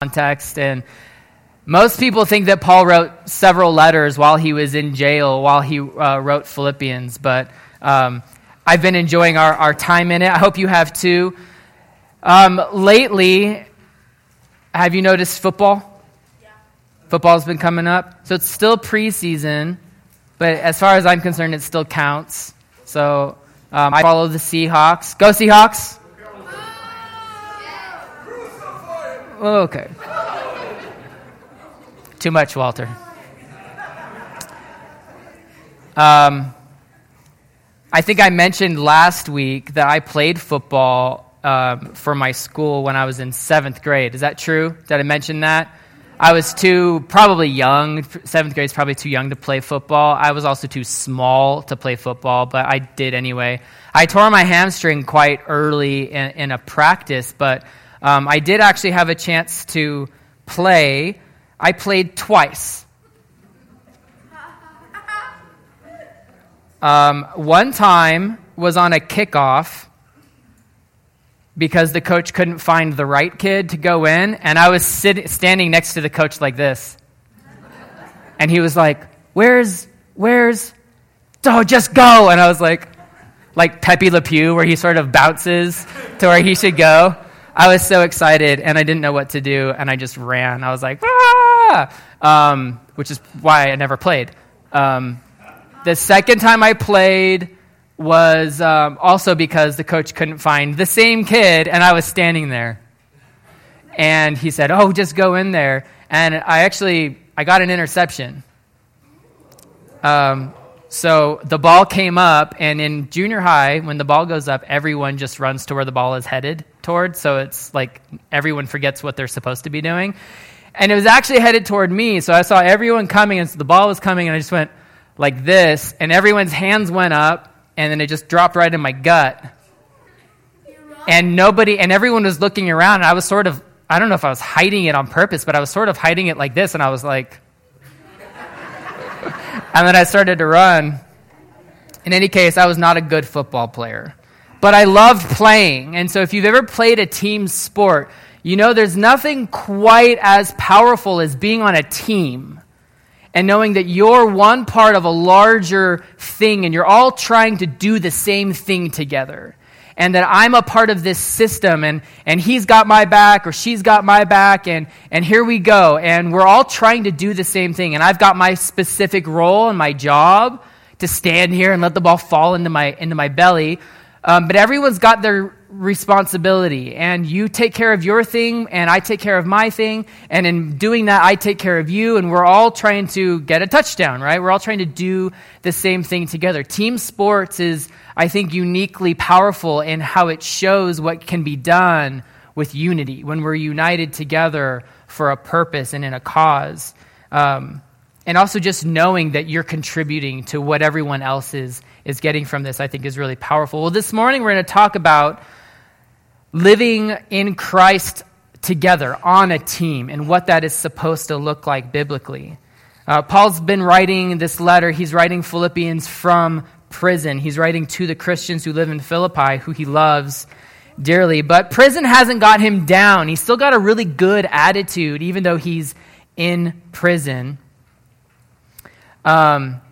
context. And most people think that Paul wrote several letters while he was in jail, while he uh, wrote Philippians. But um, I've been enjoying our, our time in it. I hope you have too. Um, lately, have you noticed football? Yeah. Football's been coming up. So it's still preseason, but as far as I'm concerned, it still counts. So um, I follow the Seahawks. Go Seahawks! Okay. Too much, Walter. Um, I think I mentioned last week that I played football um, for my school when I was in seventh grade. Is that true? Did I mention that? I was too, probably young. Seventh grade is probably too young to play football. I was also too small to play football, but I did anyway. I tore my hamstring quite early in, in a practice, but um, I did actually have a chance to play. I played twice. Um, one time was on a kickoff because the coach couldn't find the right kid to go in, and I was sit- standing next to the coach like this. And he was like, Where's, where's, oh, just go. And I was like, like Pepe Le Pew, where he sort of bounces to where he should go. I was so excited and I didn't know what to do and I just ran. I was like, ah! Um, which is why I never played. Um, the second time I played was um, also because the coach couldn't find the same kid and I was standing there. And he said, oh, just go in there. And I actually, I got an interception. Um, so the ball came up, and in junior high, when the ball goes up, everyone just runs to where the ball is headed toward. So it's like everyone forgets what they're supposed to be doing. And it was actually headed toward me. So I saw everyone coming, and so the ball was coming, and I just went like this, and everyone's hands went up, and then it just dropped right in my gut. And nobody, and everyone was looking around, and I was sort of, I don't know if I was hiding it on purpose, but I was sort of hiding it like this, and I was like, and then I started to run. In any case, I was not a good football player. But I loved playing. And so if you've ever played a team sport, you know there's nothing quite as powerful as being on a team and knowing that you're one part of a larger thing and you're all trying to do the same thing together and that I'm a part of this system and, and he's got my back or she's got my back and, and here we go. And we're all trying to do the same thing. And I've got my specific role and my job to stand here and let the ball fall into my, into my belly. Um, but everyone's got their responsibility. And you take care of your thing, and I take care of my thing. And in doing that, I take care of you. And we're all trying to get a touchdown, right? We're all trying to do the same thing together. Team sports is I think, uniquely powerful in how it shows what can be done with unity when we're united together for a purpose and in a cause. Um, and also just knowing that you're contributing to what everyone else is, is getting from this, I think, is really powerful. Well, this morning we're going to talk about living in Christ together on a team and what that is supposed to look like biblically. Uh, Paul's been writing this letter. He's writing Philippians from prison. He's writing to the Christians who live in Philippi, who he loves dearly. But prison hasn't got him down. He's still got a really good attitude, even though he's in prison. Um,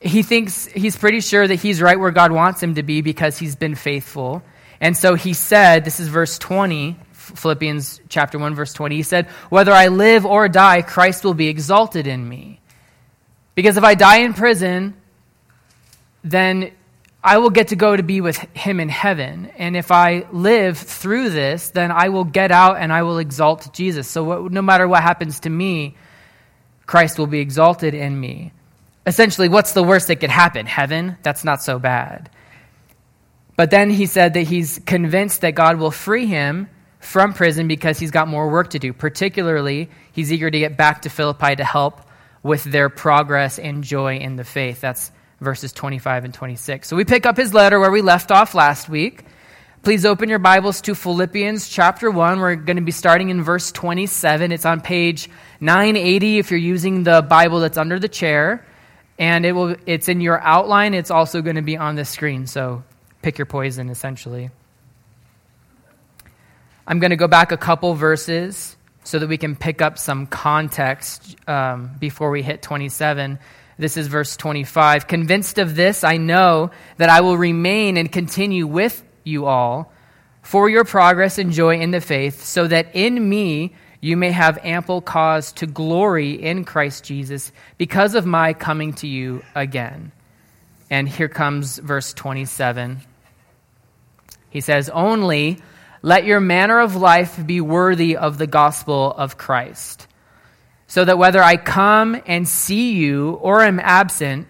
he thinks he's pretty sure that he's right where God wants him to be because he's been faithful. And so he said, this is verse 20, Philippians chapter 1, verse 20. He said, Whether I live or die, Christ will be exalted in me. Because if I die in prison, then I will get to go to be with him in heaven. And if I live through this, then I will get out and I will exalt Jesus. So what, no matter what happens to me, Christ will be exalted in me. Essentially, what's the worst that could happen? Heaven? That's not so bad. But then he said that he's convinced that God will free him from prison because he's got more work to do. Particularly, he's eager to get back to Philippi to help with their progress and joy in the faith. That's verses 25 and 26. So we pick up his letter where we left off last week. Please open your Bibles to Philippians chapter 1. We're going to be starting in verse 27. It's on page 980 if you're using the Bible that's under the chair. And it will, it's in your outline. It's also going to be on the screen. So pick your poison, essentially. I'm going to go back a couple verses so that we can pick up some context um, before we hit 27. This is verse 25. Convinced of this, I know that I will remain and continue with you all for your progress and joy in the faith, so that in me you may have ample cause to glory in Christ Jesus because of my coming to you again. And here comes verse 27. He says, Only let your manner of life be worthy of the gospel of Christ, so that whether I come and see you or am absent,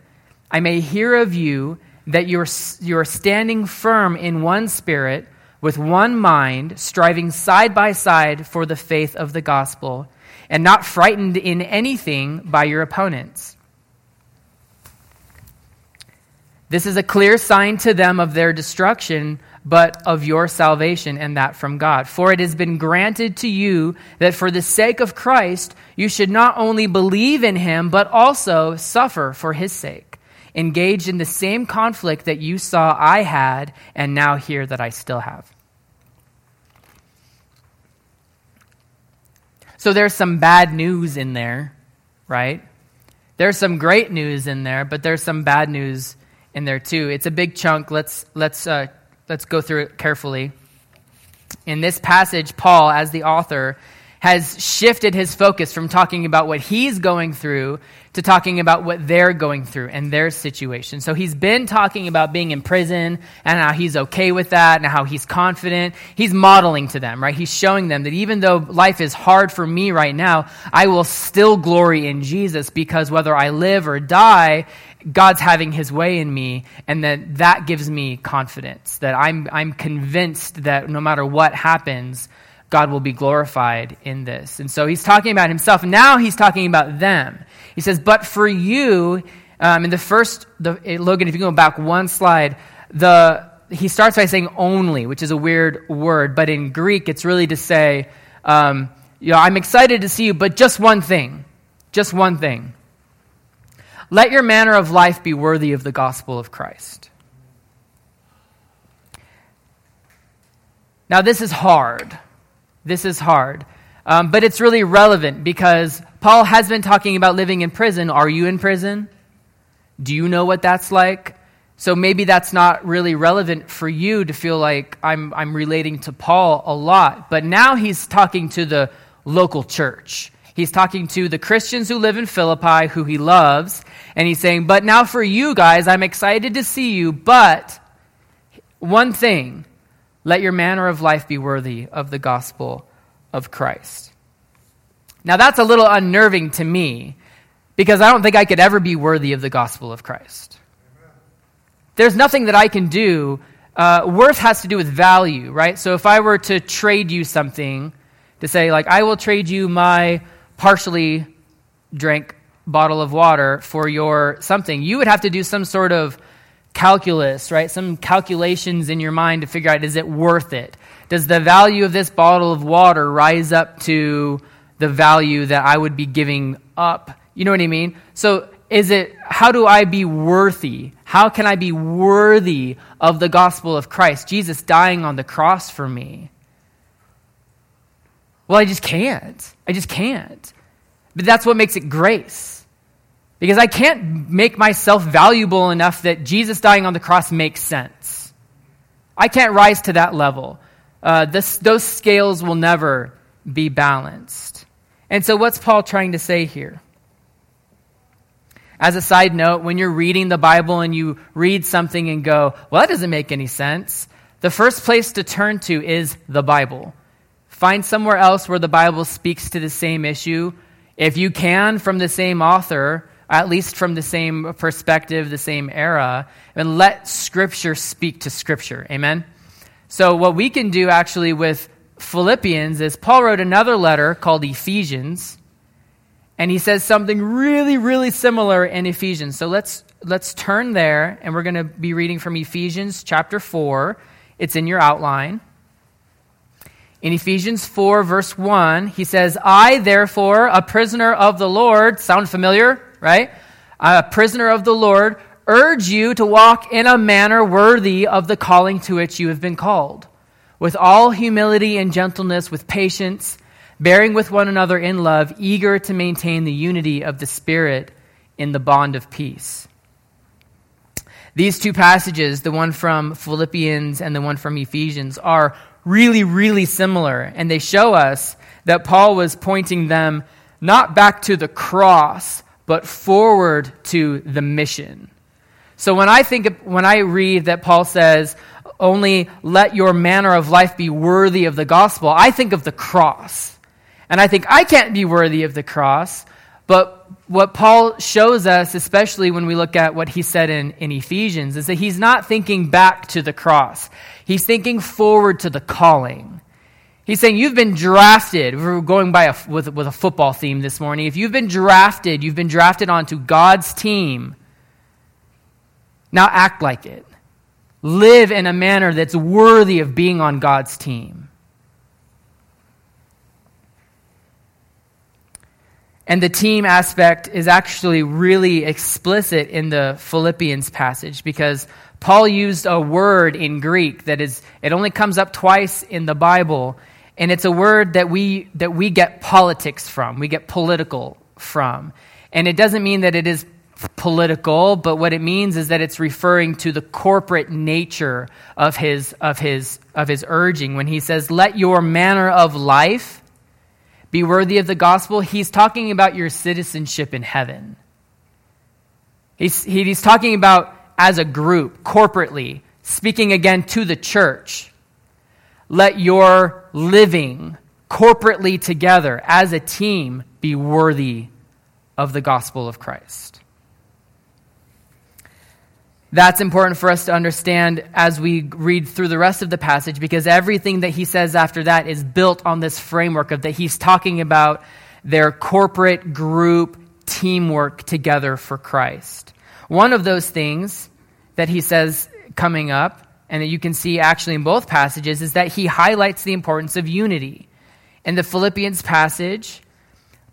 I may hear of you that you're, you're standing firm in one spirit, with one mind, striving side by side for the faith of the gospel, and not frightened in anything by your opponents. This is a clear sign to them of their destruction but of your salvation, and that from God. For it has been granted to you that for the sake of Christ, you should not only believe in him, but also suffer for his sake, engaged in the same conflict that you saw I had, and now hear that I still have. So there's some bad news in there, right? There's some great news in there, but there's some bad news in there too. It's a big chunk. Let's let's uh, let's go through it carefully. In this passage, Paul, as the author, has shifted his focus from talking about what he's going through to talking about what they're going through and their situation. So he's been talking about being in prison and how he's okay with that and how he's confident. He's modeling to them, right? He's showing them that even though life is hard for me right now, I will still glory in Jesus because whether I live or die, God's having his way in me, and that that gives me confidence that I'm, I'm convinced that no matter what happens, God will be glorified in this. And so he's talking about himself. Now he's talking about them. He says, But for you, um, in the first, the, eh, Logan, if you go back one slide, the, he starts by saying only, which is a weird word, but in Greek, it's really to say, um, you know, I'm excited to see you, but just one thing. Just one thing. Let your manner of life be worthy of the gospel of Christ. Now, this is hard. This is hard. Um, but it's really relevant because Paul has been talking about living in prison. Are you in prison? Do you know what that's like? So maybe that's not really relevant for you to feel like I'm, I'm relating to Paul a lot. But now he's talking to the local church. He's talking to the Christians who live in Philippi, who he loves, and he's saying, But now for you guys, I'm excited to see you, but one thing, let your manner of life be worthy of the gospel of Christ. Now, that's a little unnerving to me because I don't think I could ever be worthy of the gospel of Christ. There's nothing that I can do. Uh, worth has to do with value, right? So if I were to trade you something, to say, like, I will trade you my partially drank bottle of water for your something, you would have to do some sort of calculus, right? Some calculations in your mind to figure out is it worth it? Does the value of this bottle of water rise up to the value that I would be giving up? You know what I mean? So is it how do I be worthy? How can I be worthy of the gospel of Christ? Jesus dying on the cross for me. Well, I just can't. I just can't. But that's what makes it grace. Because I can't make myself valuable enough that Jesus dying on the cross makes sense. I can't rise to that level. Uh, this, those scales will never be balanced. And so, what's Paul trying to say here? As a side note, when you're reading the Bible and you read something and go, well, that doesn't make any sense, the first place to turn to is the Bible. Find somewhere else where the Bible speaks to the same issue. If you can, from the same author, at least from the same perspective, the same era, and let Scripture speak to Scripture. Amen? So, what we can do actually with Philippians is Paul wrote another letter called Ephesians, and he says something really, really similar in Ephesians. So, let's, let's turn there, and we're going to be reading from Ephesians chapter 4. It's in your outline. In Ephesians 4, verse 1, he says, I, therefore, a prisoner of the Lord, sound familiar, right? A prisoner of the Lord, urge you to walk in a manner worthy of the calling to which you have been called, with all humility and gentleness, with patience, bearing with one another in love, eager to maintain the unity of the Spirit in the bond of peace. These two passages, the one from Philippians and the one from Ephesians, are really, really similar, and they show us that Paul was pointing them not back to the cross, but forward to the mission. So when I think, when I read that Paul says, only let your manner of life be worthy of the gospel, I think of the cross. And I think I can't be worthy of the cross. But what Paul shows us, especially when we look at what he said in, in Ephesians, is that he's not thinking back to the cross. He's thinking forward to the calling. He's saying, You've been drafted. We're going by a, with, with a football theme this morning. If you've been drafted, you've been drafted onto God's team. Now act like it. Live in a manner that's worthy of being on God's team. And the team aspect is actually really explicit in the Philippians passage because Paul used a word in Greek that is, it only comes up twice in the Bible, and it's a word that we, that we get politics from, we get political from. And it doesn't mean that it is political, but what it means is that it's referring to the corporate nature of his, of his, of his urging. When he says, let your manner of life be worthy of the gospel, he's talking about your citizenship in heaven. He's, he's talking about as a group, corporately, speaking again to the church. Let your living corporately together as a team be worthy of the gospel of Christ. That's important for us to understand as we read through the rest of the passage because everything that he says after that is built on this framework of that he's talking about their corporate group teamwork together for Christ. One of those things that he says coming up, and that you can see actually in both passages, is that he highlights the importance of unity. In the Philippians passage,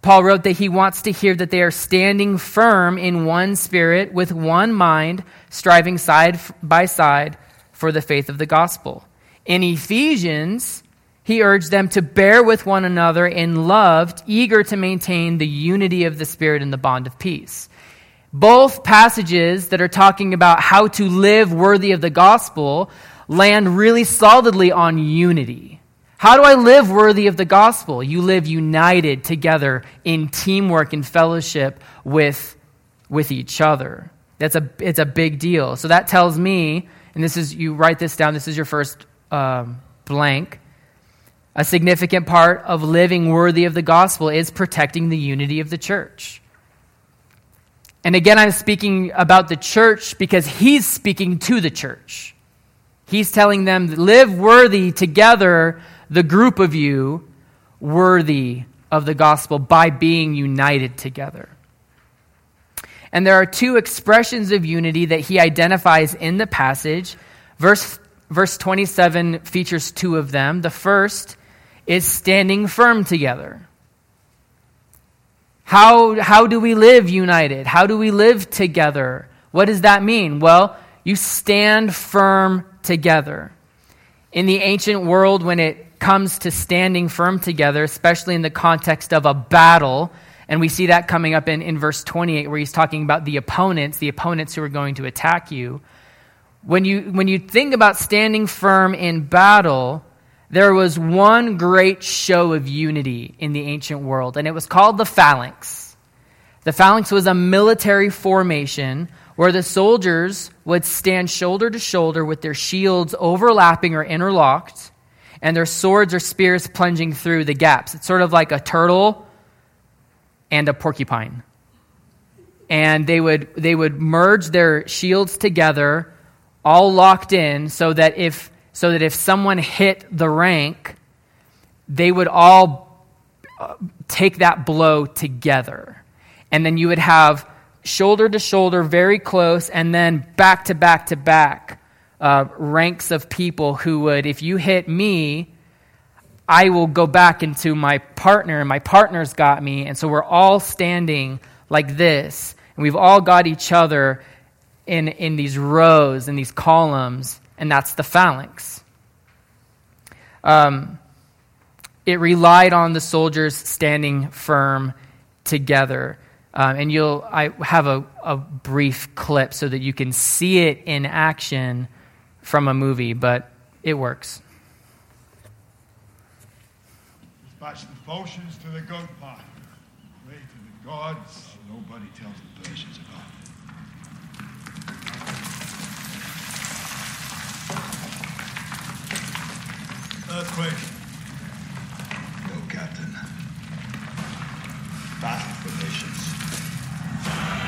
Paul wrote that he wants to hear that they are standing firm in one spirit, with one mind, striving side by side for the faith of the gospel. In Ephesians, he urged them to bear with one another in love, eager to maintain the unity of the Spirit in the bond of peace. Both passages that are talking about how to live worthy of the gospel land really solidly on unity. How do I live worthy of the gospel? You live united together in teamwork and fellowship with, with each other. That's a, it's a big deal. So that tells me, and this is, you write this down, this is your first um, blank. A significant part of living worthy of the gospel is protecting the unity of the church. And again, I'm speaking about the church because he's speaking to the church. He's telling them, live worthy together the group of you worthy of the gospel by being united together. And there are two expressions of unity that he identifies in the passage. Verse, verse 27 features two of them. The first is standing firm together. How, how do we live united? How do we live together? What does that mean? Well, you stand firm together. In the ancient world, when it comes to standing firm together, especially in the context of a battle. And we see that coming up in, in verse 28, where he's talking about the opponents, the opponents who are going to attack you. When you, when you think about standing firm in battle, there was one great show of unity in the ancient world, and it was called the phalanx. The phalanx was a military formation where the soldiers would stand shoulder to shoulder with their shields overlapping or interlocked and their swords or spears plunging through the gaps. It's sort of like a turtle and a porcupine. And they would, they would merge their shields together, all locked in, so that if, so that if someone hit the rank, they would all uh, take that blow together. And then you would have shoulder to shoulder, very close, and then back to back to back uh, ranks of people who would, if you hit me, I will go back into my partner, and my partner's got me. And so we're all standing like this, and we've all got each other in, in these rows, in these columns, and that's the phalanx. Um, it relied on the soldiers standing firm together. Um, and you'll, I have a, a brief clip so that you can see it in action from a movie, but it works. Dispatch the Phocians to the gun pot. Pray to the gods nobody tells the Persians about. Earthquake. No, Captain. Battle formations. Hold!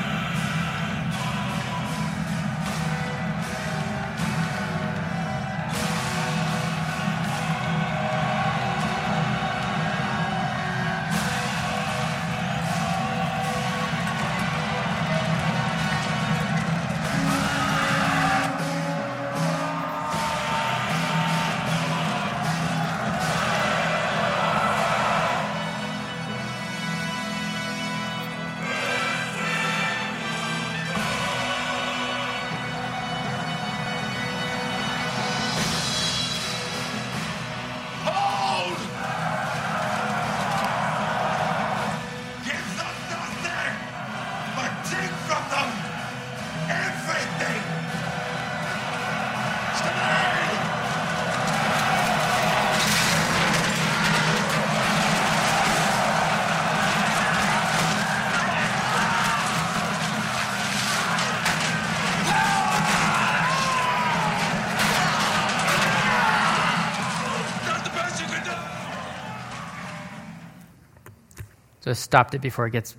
I stopped it before it gets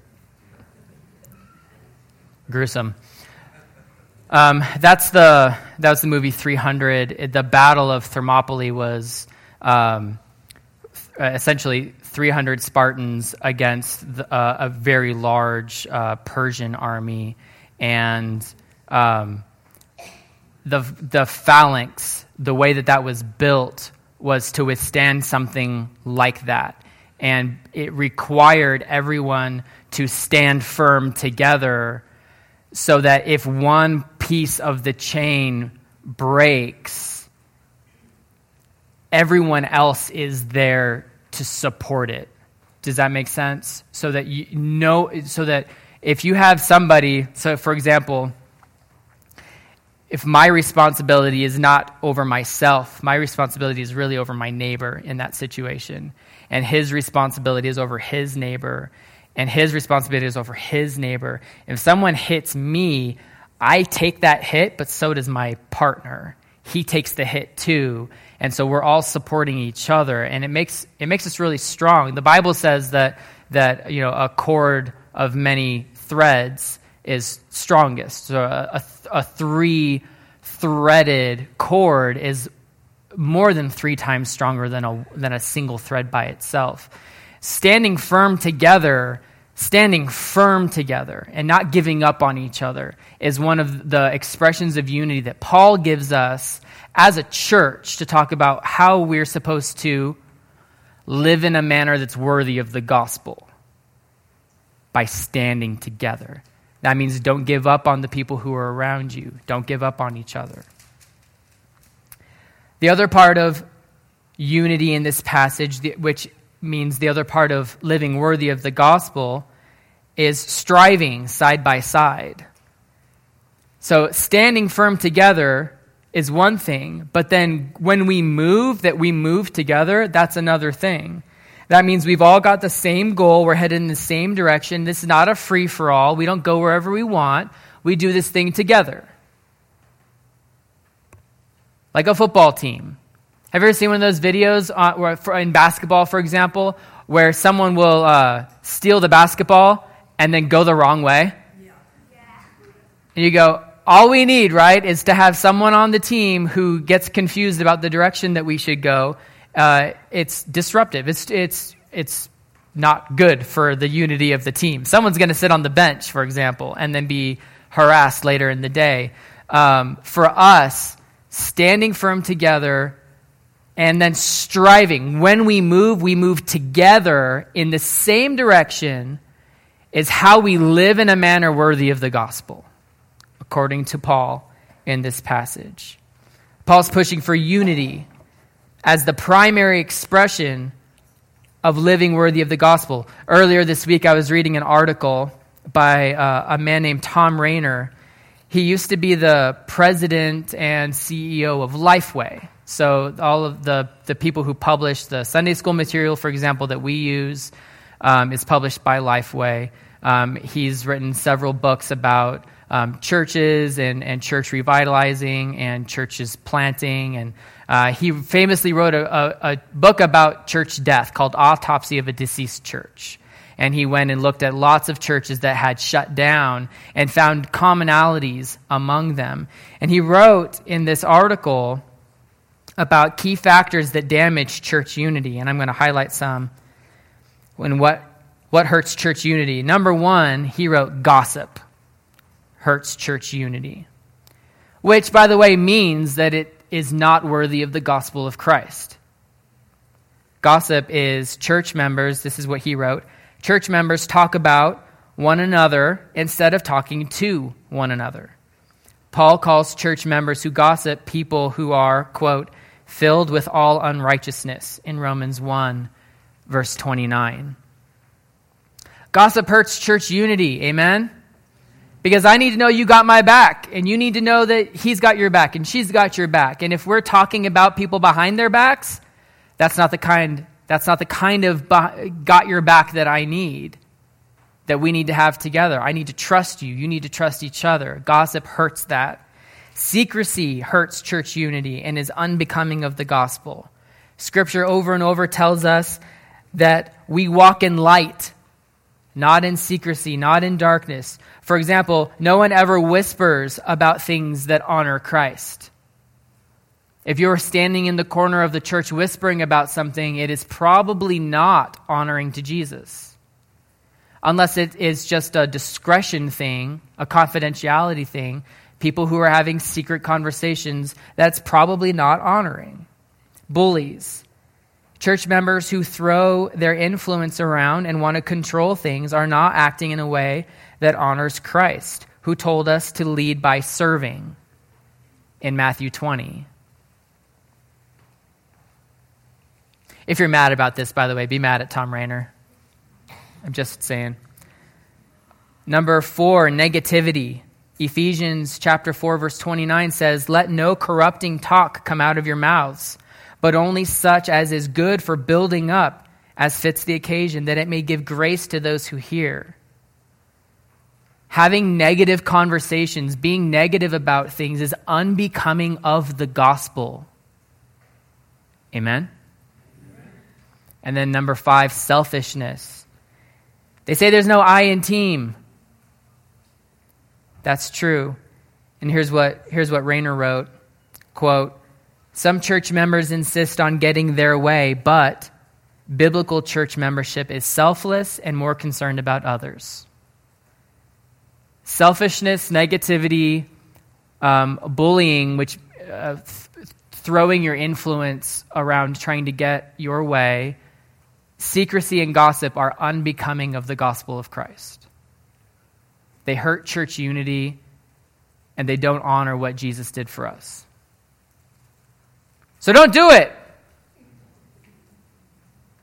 gruesome. Um, that's the that was the movie 300. It- the Battle of Thermopylae was um, essentially 300 Spartans against the, uh, a very large uh, Persian army, and um, the the phalanx, the way that that was built, was to withstand something like that, and it required everyone to stand firm together, so that if one piece of the chain breaks, everyone else is there to support it. Does that make sense? So that you know, so that if you have somebody, so for example if my responsibility is not over myself, my responsibility is really over my neighbor in that situation. And his responsibility is over his neighbor. And his responsibility is over his neighbor. If someone hits me, I take that hit, but so does my partner. He takes the hit too. And so we're all supporting each other. And it makes, it makes us really strong. The Bible says that, that you know, a cord of many threads is strongest. So a, a, a three threaded cord is more than three times stronger than a, than a single thread by itself. Standing firm together, standing firm together and not giving up on each other is one of the expressions of unity that Paul gives us as a church to talk about how we're supposed to live in a manner that's worthy of the gospel by standing together. That means don't give up on the people who are around you. Don't give up on each other. The other part of unity in this passage, which means the other part of living worthy of the gospel, is striving side by side. So standing firm together is one thing, but then when we move, that we move together, that's another thing. That means we've all got the same goal. We're headed in the same direction. This is not a free for all. We don't go wherever we want. We do this thing together. Like a football team. Have you ever seen one of those videos on, where, for, in basketball, for example, where someone will uh, steal the basketball and then go the wrong way? Yeah. And you go, all we need, right, is to have someone on the team who gets confused about the direction that we should go. Uh, it's disruptive. It's, it's, it's not good for the unity of the team. Someone's going to sit on the bench, for example, and then be harassed later in the day. Um, for us, standing firm together and then striving, when we move, we move together in the same direction, is how we live in a manner worthy of the gospel according to Paul in this passage. Paul's pushing for unity as the primary expression of living worthy of the gospel. Earlier this week, I was reading an article by uh, a man named Tom Rainer. He used to be the president and CEO of Lifeway. So, all of the, the people who publish the Sunday school material, for example, that we use, um, is published by Lifeway. Um, he's written several books about um, churches and, and church revitalizing and churches planting. And uh, he famously wrote a, a, a book about church death called Autopsy of a Deceased Church and he went and looked at lots of churches that had shut down and found commonalities among them. And he wrote in this article about key factors that damage church unity, and I'm going to highlight some. When what, what hurts church unity? Number one, he wrote gossip hurts church unity, which, by the way, means that it is not worthy of the gospel of Christ. Gossip is church members, this is what he wrote church members talk about one another instead of talking to one another. Paul calls church members who gossip people who are, quote, filled with all unrighteousness in Romans 1, verse 29. Gossip hurts church unity, amen? Because I need to know you got my back, and you need to know that he's got your back and she's got your back. And if we're talking about people behind their backs, that's not the kind that's not the kind of got your back that I need, that we need to have together. I need to trust you. You need to trust each other. Gossip hurts that. Secrecy hurts church unity and is unbecoming of the gospel. Scripture over and over tells us that we walk in light, not in secrecy, not in darkness. For example, no one ever whispers about things that honor Christ. If you're standing in the corner of the church whispering about something, it is probably not honoring to Jesus. Unless it is just a discretion thing, a confidentiality thing, people who are having secret conversations, that's probably not honoring. Bullies. Church members who throw their influence around and want to control things are not acting in a way that honors Christ, who told us to lead by serving in Matthew 20. If you're mad about this, by the way, be mad at Tom Rainer. I'm just saying. Number four, negativity. Ephesians chapter 4, verse 29 says, Let no corrupting talk come out of your mouths, but only such as is good for building up, as fits the occasion, that it may give grace to those who hear. Having negative conversations, being negative about things, is unbecoming of the gospel. Amen? And then number five, selfishness. They say there's no I in team. That's true. And here's what, here's what Rainer wrote quote, Some church members insist on getting their way, but biblical church membership is selfless and more concerned about others. Selfishness, negativity, um, bullying, which uh, th- throwing your influence around trying to get your way, Secrecy and gossip are unbecoming of the gospel of Christ. They hurt church unity and they don't honor what Jesus did for us. So don't do it.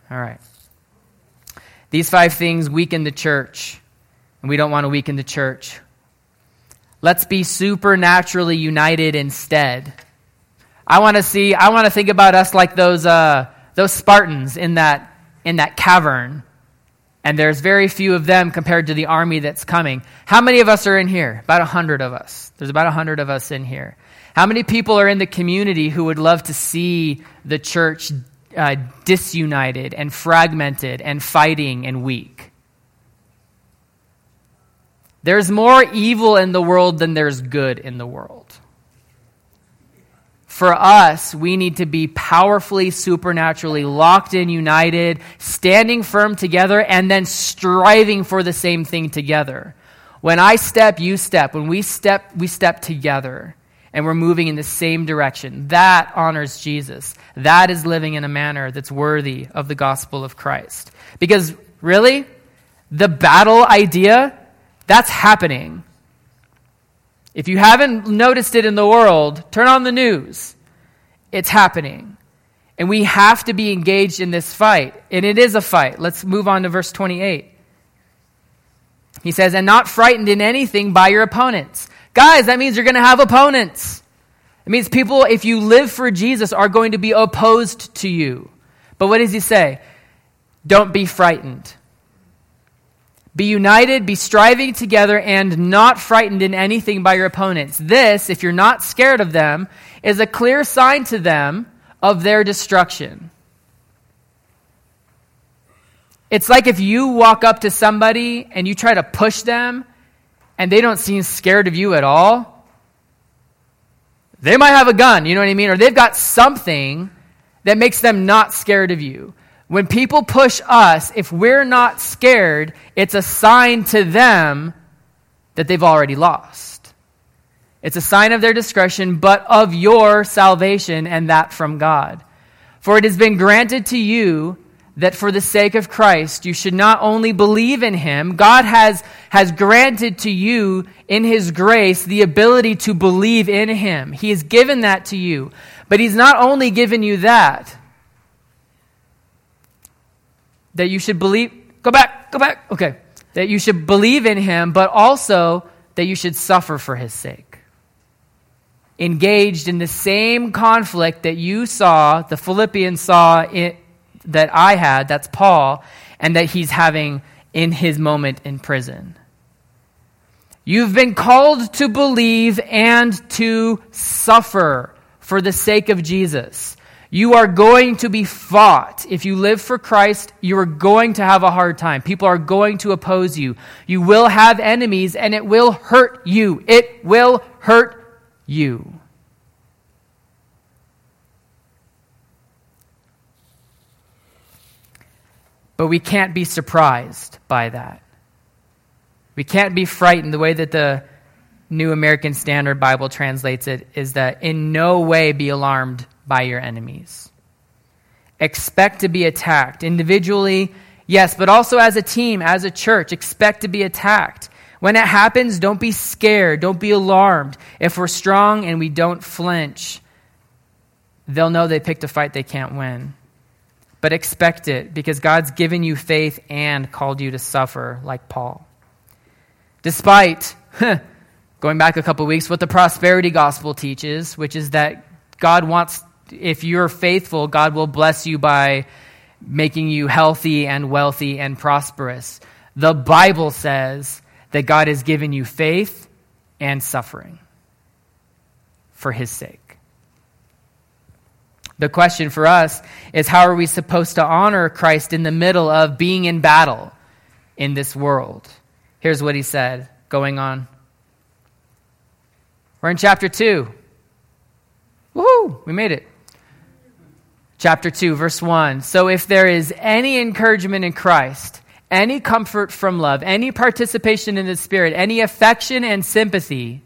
All right. These five things weaken the church, and we don't want to weaken the church. Let's be supernaturally united instead. I want to see, I want to think about us like those, uh, those Spartans in that in that cavern, and there's very few of them compared to the army that's coming. How many of us are in here? About a hundred of us. There's about a hundred of us in here. How many people are in the community who would love to see the church uh, disunited and fragmented and fighting and weak? There's more evil in the world than there's good in the world for us, we need to be powerfully, supernaturally locked in, united, standing firm together, and then striving for the same thing together. When I step, you step. When we step, we step together. And we're moving in the same direction. That honors Jesus. That is living in a manner that's worthy of the gospel of Christ. Because, really, the battle idea, that's happening. If you haven't noticed it in the world, turn on the news. It's happening. And we have to be engaged in this fight. And it is a fight. Let's move on to verse 28. He says, and not frightened in anything by your opponents. Guys, that means you're going to have opponents. It means people, if you live for Jesus, are going to be opposed to you. But what does he say? Don't be frightened. Be united, be striving together, and not frightened in anything by your opponents. This, if you're not scared of them, is a clear sign to them of their destruction. It's like if you walk up to somebody and you try to push them and they don't seem scared of you at all. They might have a gun, you know what I mean? Or they've got something that makes them not scared of you. When people push us, if we're not scared, it's a sign to them that they've already lost. It's a sign of their discretion, but of your salvation, and that from God. For it has been granted to you that for the sake of Christ, you should not only believe in him, God has, has granted to you in his grace the ability to believe in him. He has given that to you. But he's not only given you that, that you should believe, go back, go back, okay, that you should believe in him, but also that you should suffer for his sake. Engaged in the same conflict that you saw, the Philippians saw it that I had, that's Paul, and that he's having in his moment in prison. You've been called to believe and to suffer for the sake of Jesus. You are going to be fought. If you live for Christ, you are going to have a hard time. People are going to oppose you. You will have enemies, and it will hurt you. It will hurt you. But we can't be surprised by that. We can't be frightened. The way that the New American Standard Bible translates it is that in no way be alarmed by your enemies. Expect to be attacked individually, yes, but also as a team, as a church. Expect to be attacked. When it happens, don't be scared, don't be alarmed. If we're strong and we don't flinch, they'll know they picked a fight they can't win. But expect it because God's given you faith and called you to suffer like Paul. Despite, going back a couple weeks, what the prosperity gospel teaches, which is that God wants, if you're faithful, God will bless you by making you healthy and wealthy and prosperous. The Bible says that God has given you faith and suffering for his sake. The question for us is how are we supposed to honor Christ in the middle of being in battle in this world? Here's what he said going on. We're in chapter 2. Woohoo! We made it. Chapter 2, verse 1. So if there is any encouragement in Christ, any comfort from love, any participation in the Spirit, any affection and sympathy,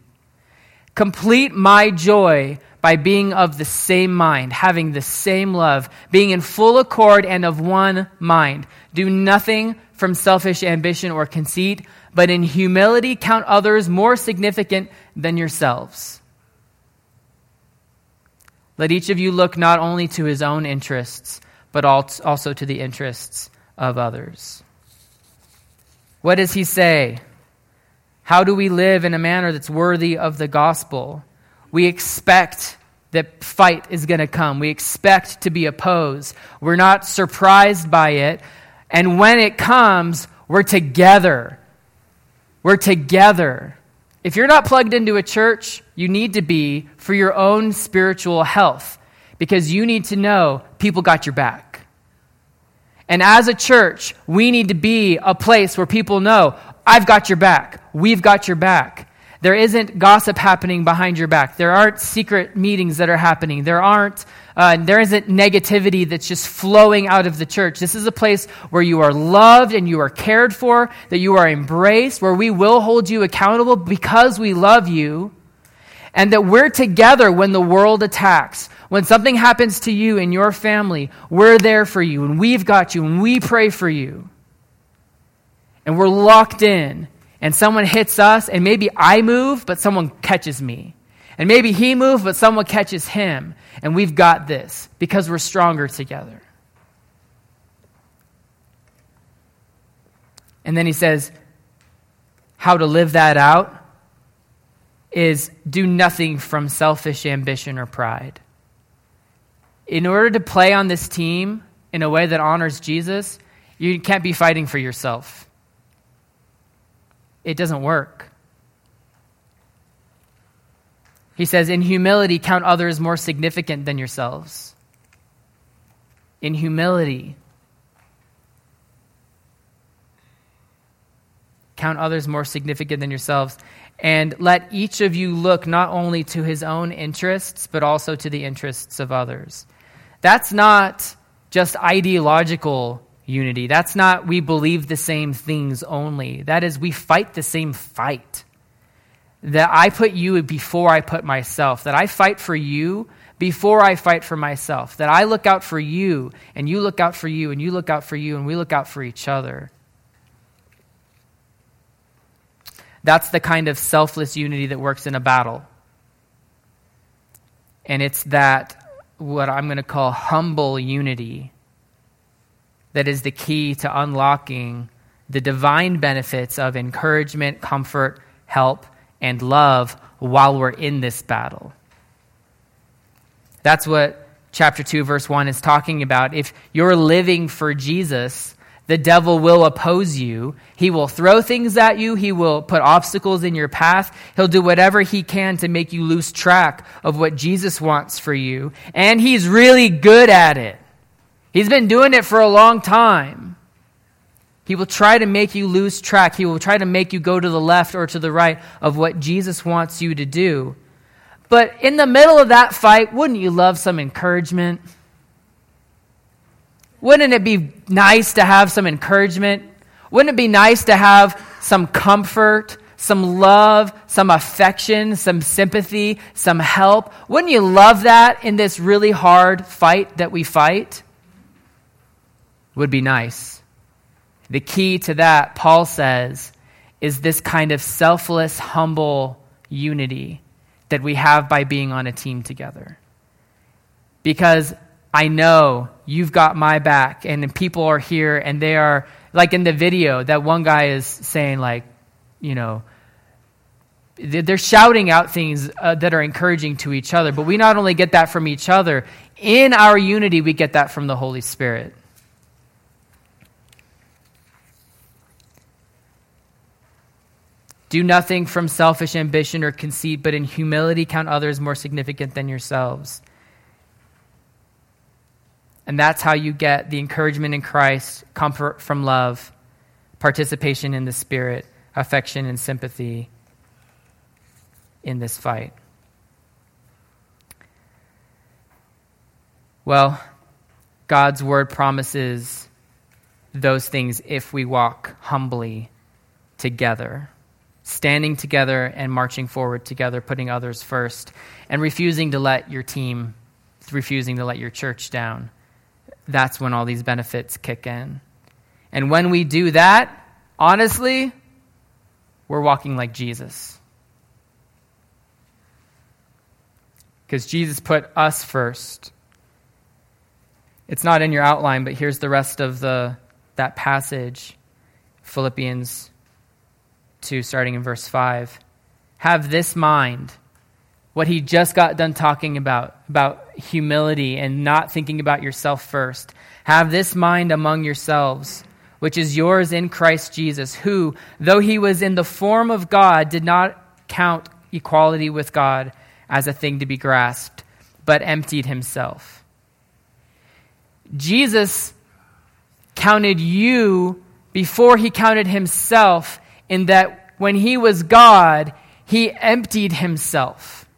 complete my joy by being of the same mind, having the same love, being in full accord and of one mind. Do nothing from selfish ambition or conceit, but in humility count others more significant than yourselves. Let each of you look not only to his own interests, but also to the interests of others. What does he say? How do we live in a manner that's worthy of the gospel? we expect that fight is going to come. We expect to be opposed. We're not surprised by it. And when it comes, we're together. We're together. If you're not plugged into a church, you need to be for your own spiritual health because you need to know people got your back. And as a church, we need to be a place where people know, I've got your back. We've got your back. There isn't gossip happening behind your back. There aren't secret meetings that are happening. There aren't, uh, there isn't negativity that's just flowing out of the church. This is a place where you are loved and you are cared for, that you are embraced, where we will hold you accountable because we love you, and that we're together when the world attacks. When something happens to you and your family, we're there for you, and we've got you, and we pray for you. And we're locked in and someone hits us, and maybe I move, but someone catches me. And maybe he moves, but someone catches him. And we've got this because we're stronger together. And then he says, how to live that out is do nothing from selfish ambition or pride. In order to play on this team in a way that honors Jesus, you can't be fighting for yourself. It doesn't work. He says, in humility, count others more significant than yourselves. In humility, count others more significant than yourselves. And let each of you look not only to his own interests, but also to the interests of others. That's not just ideological unity. That's not we believe the same things only. That is, we fight the same fight. That I put you before I put myself. That I fight for you before I fight for myself. That I look out for you, and you look out for you, and you look out for you, and we look out for each other. That's the kind of selfless unity that works in a battle. And it's that, what I'm going to call humble unity, that is the key to unlocking the divine benefits of encouragement, comfort, help, and love while we're in this battle. That's what chapter 2, verse 1 is talking about. If you're living for Jesus, the devil will oppose you. He will throw things at you. He will put obstacles in your path. He'll do whatever he can to make you lose track of what Jesus wants for you. And he's really good at it. He's been doing it for a long time. He will try to make you lose track. He will try to make you go to the left or to the right of what Jesus wants you to do. But in the middle of that fight, wouldn't you love some encouragement? Wouldn't it be nice to have some encouragement? Wouldn't it be nice to have some comfort, some love, some affection, some sympathy, some help? Wouldn't you love that in this really hard fight that we fight? Would be nice. The key to that, Paul says, is this kind of selfless, humble unity that we have by being on a team together. Because I know you've got my back, and people are here, and they are, like in the video, that one guy is saying, like, you know, they're shouting out things uh, that are encouraging to each other, but we not only get that from each other, in our unity, we get that from the Holy Spirit. Do nothing from selfish ambition or conceit, but in humility count others more significant than yourselves. And that's how you get the encouragement in Christ, comfort from love, participation in the Spirit, affection and sympathy in this fight. Well, God's word promises those things if we walk humbly together, standing together and marching forward together, putting others first, and refusing to let your team, refusing to let your church down that's when all these benefits kick in. And when we do that, honestly, we're walking like Jesus. Because Jesus put us first. It's not in your outline, but here's the rest of the, that passage Philippians 2, starting in verse 5. Have this mind what he just got done talking about, about humility and not thinking about yourself first. Have this mind among yourselves, which is yours in Christ Jesus, who, though he was in the form of God, did not count equality with God as a thing to be grasped, but emptied himself. Jesus counted you before he counted himself, in that when he was God, he emptied himself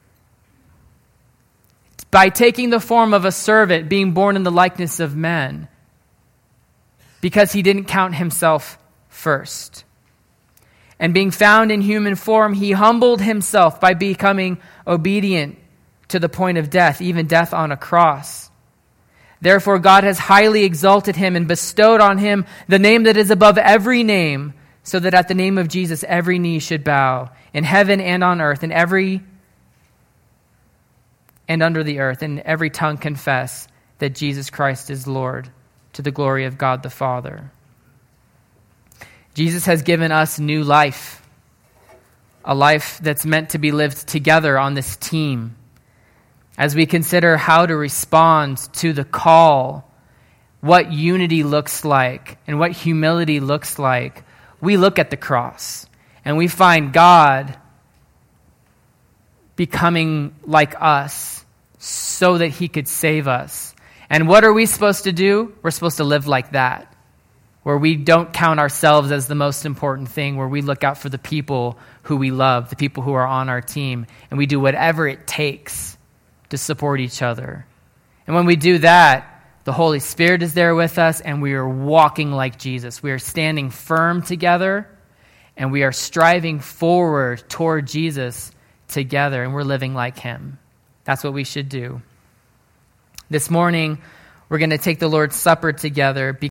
by taking the form of a servant, being born in the likeness of men, because he didn't count himself first. And being found in human form, he humbled himself by becoming obedient to the point of death, even death on a cross. Therefore, God has highly exalted him and bestowed on him the name that is above every name, so that at the name of Jesus every knee should bow, in heaven and on earth, and every and under the earth, and every tongue confess that Jesus Christ is Lord to the glory of God the Father. Jesus has given us new life, a life that's meant to be lived together on this team. As we consider how to respond to the call, what unity looks like, and what humility looks like, we look at the cross and we find God becoming like us so that he could save us. And what are we supposed to do? We're supposed to live like that where we don't count ourselves as the most important thing, where we look out for the people who we love, the people who are on our team, and we do whatever it takes to support each other. And when we do that, the Holy Spirit is there with us, and we are walking like Jesus. We are standing firm together, and we are striving forward toward Jesus together, and we're living like Him. That's what we should do. This morning, we're going to take the Lord's Supper together.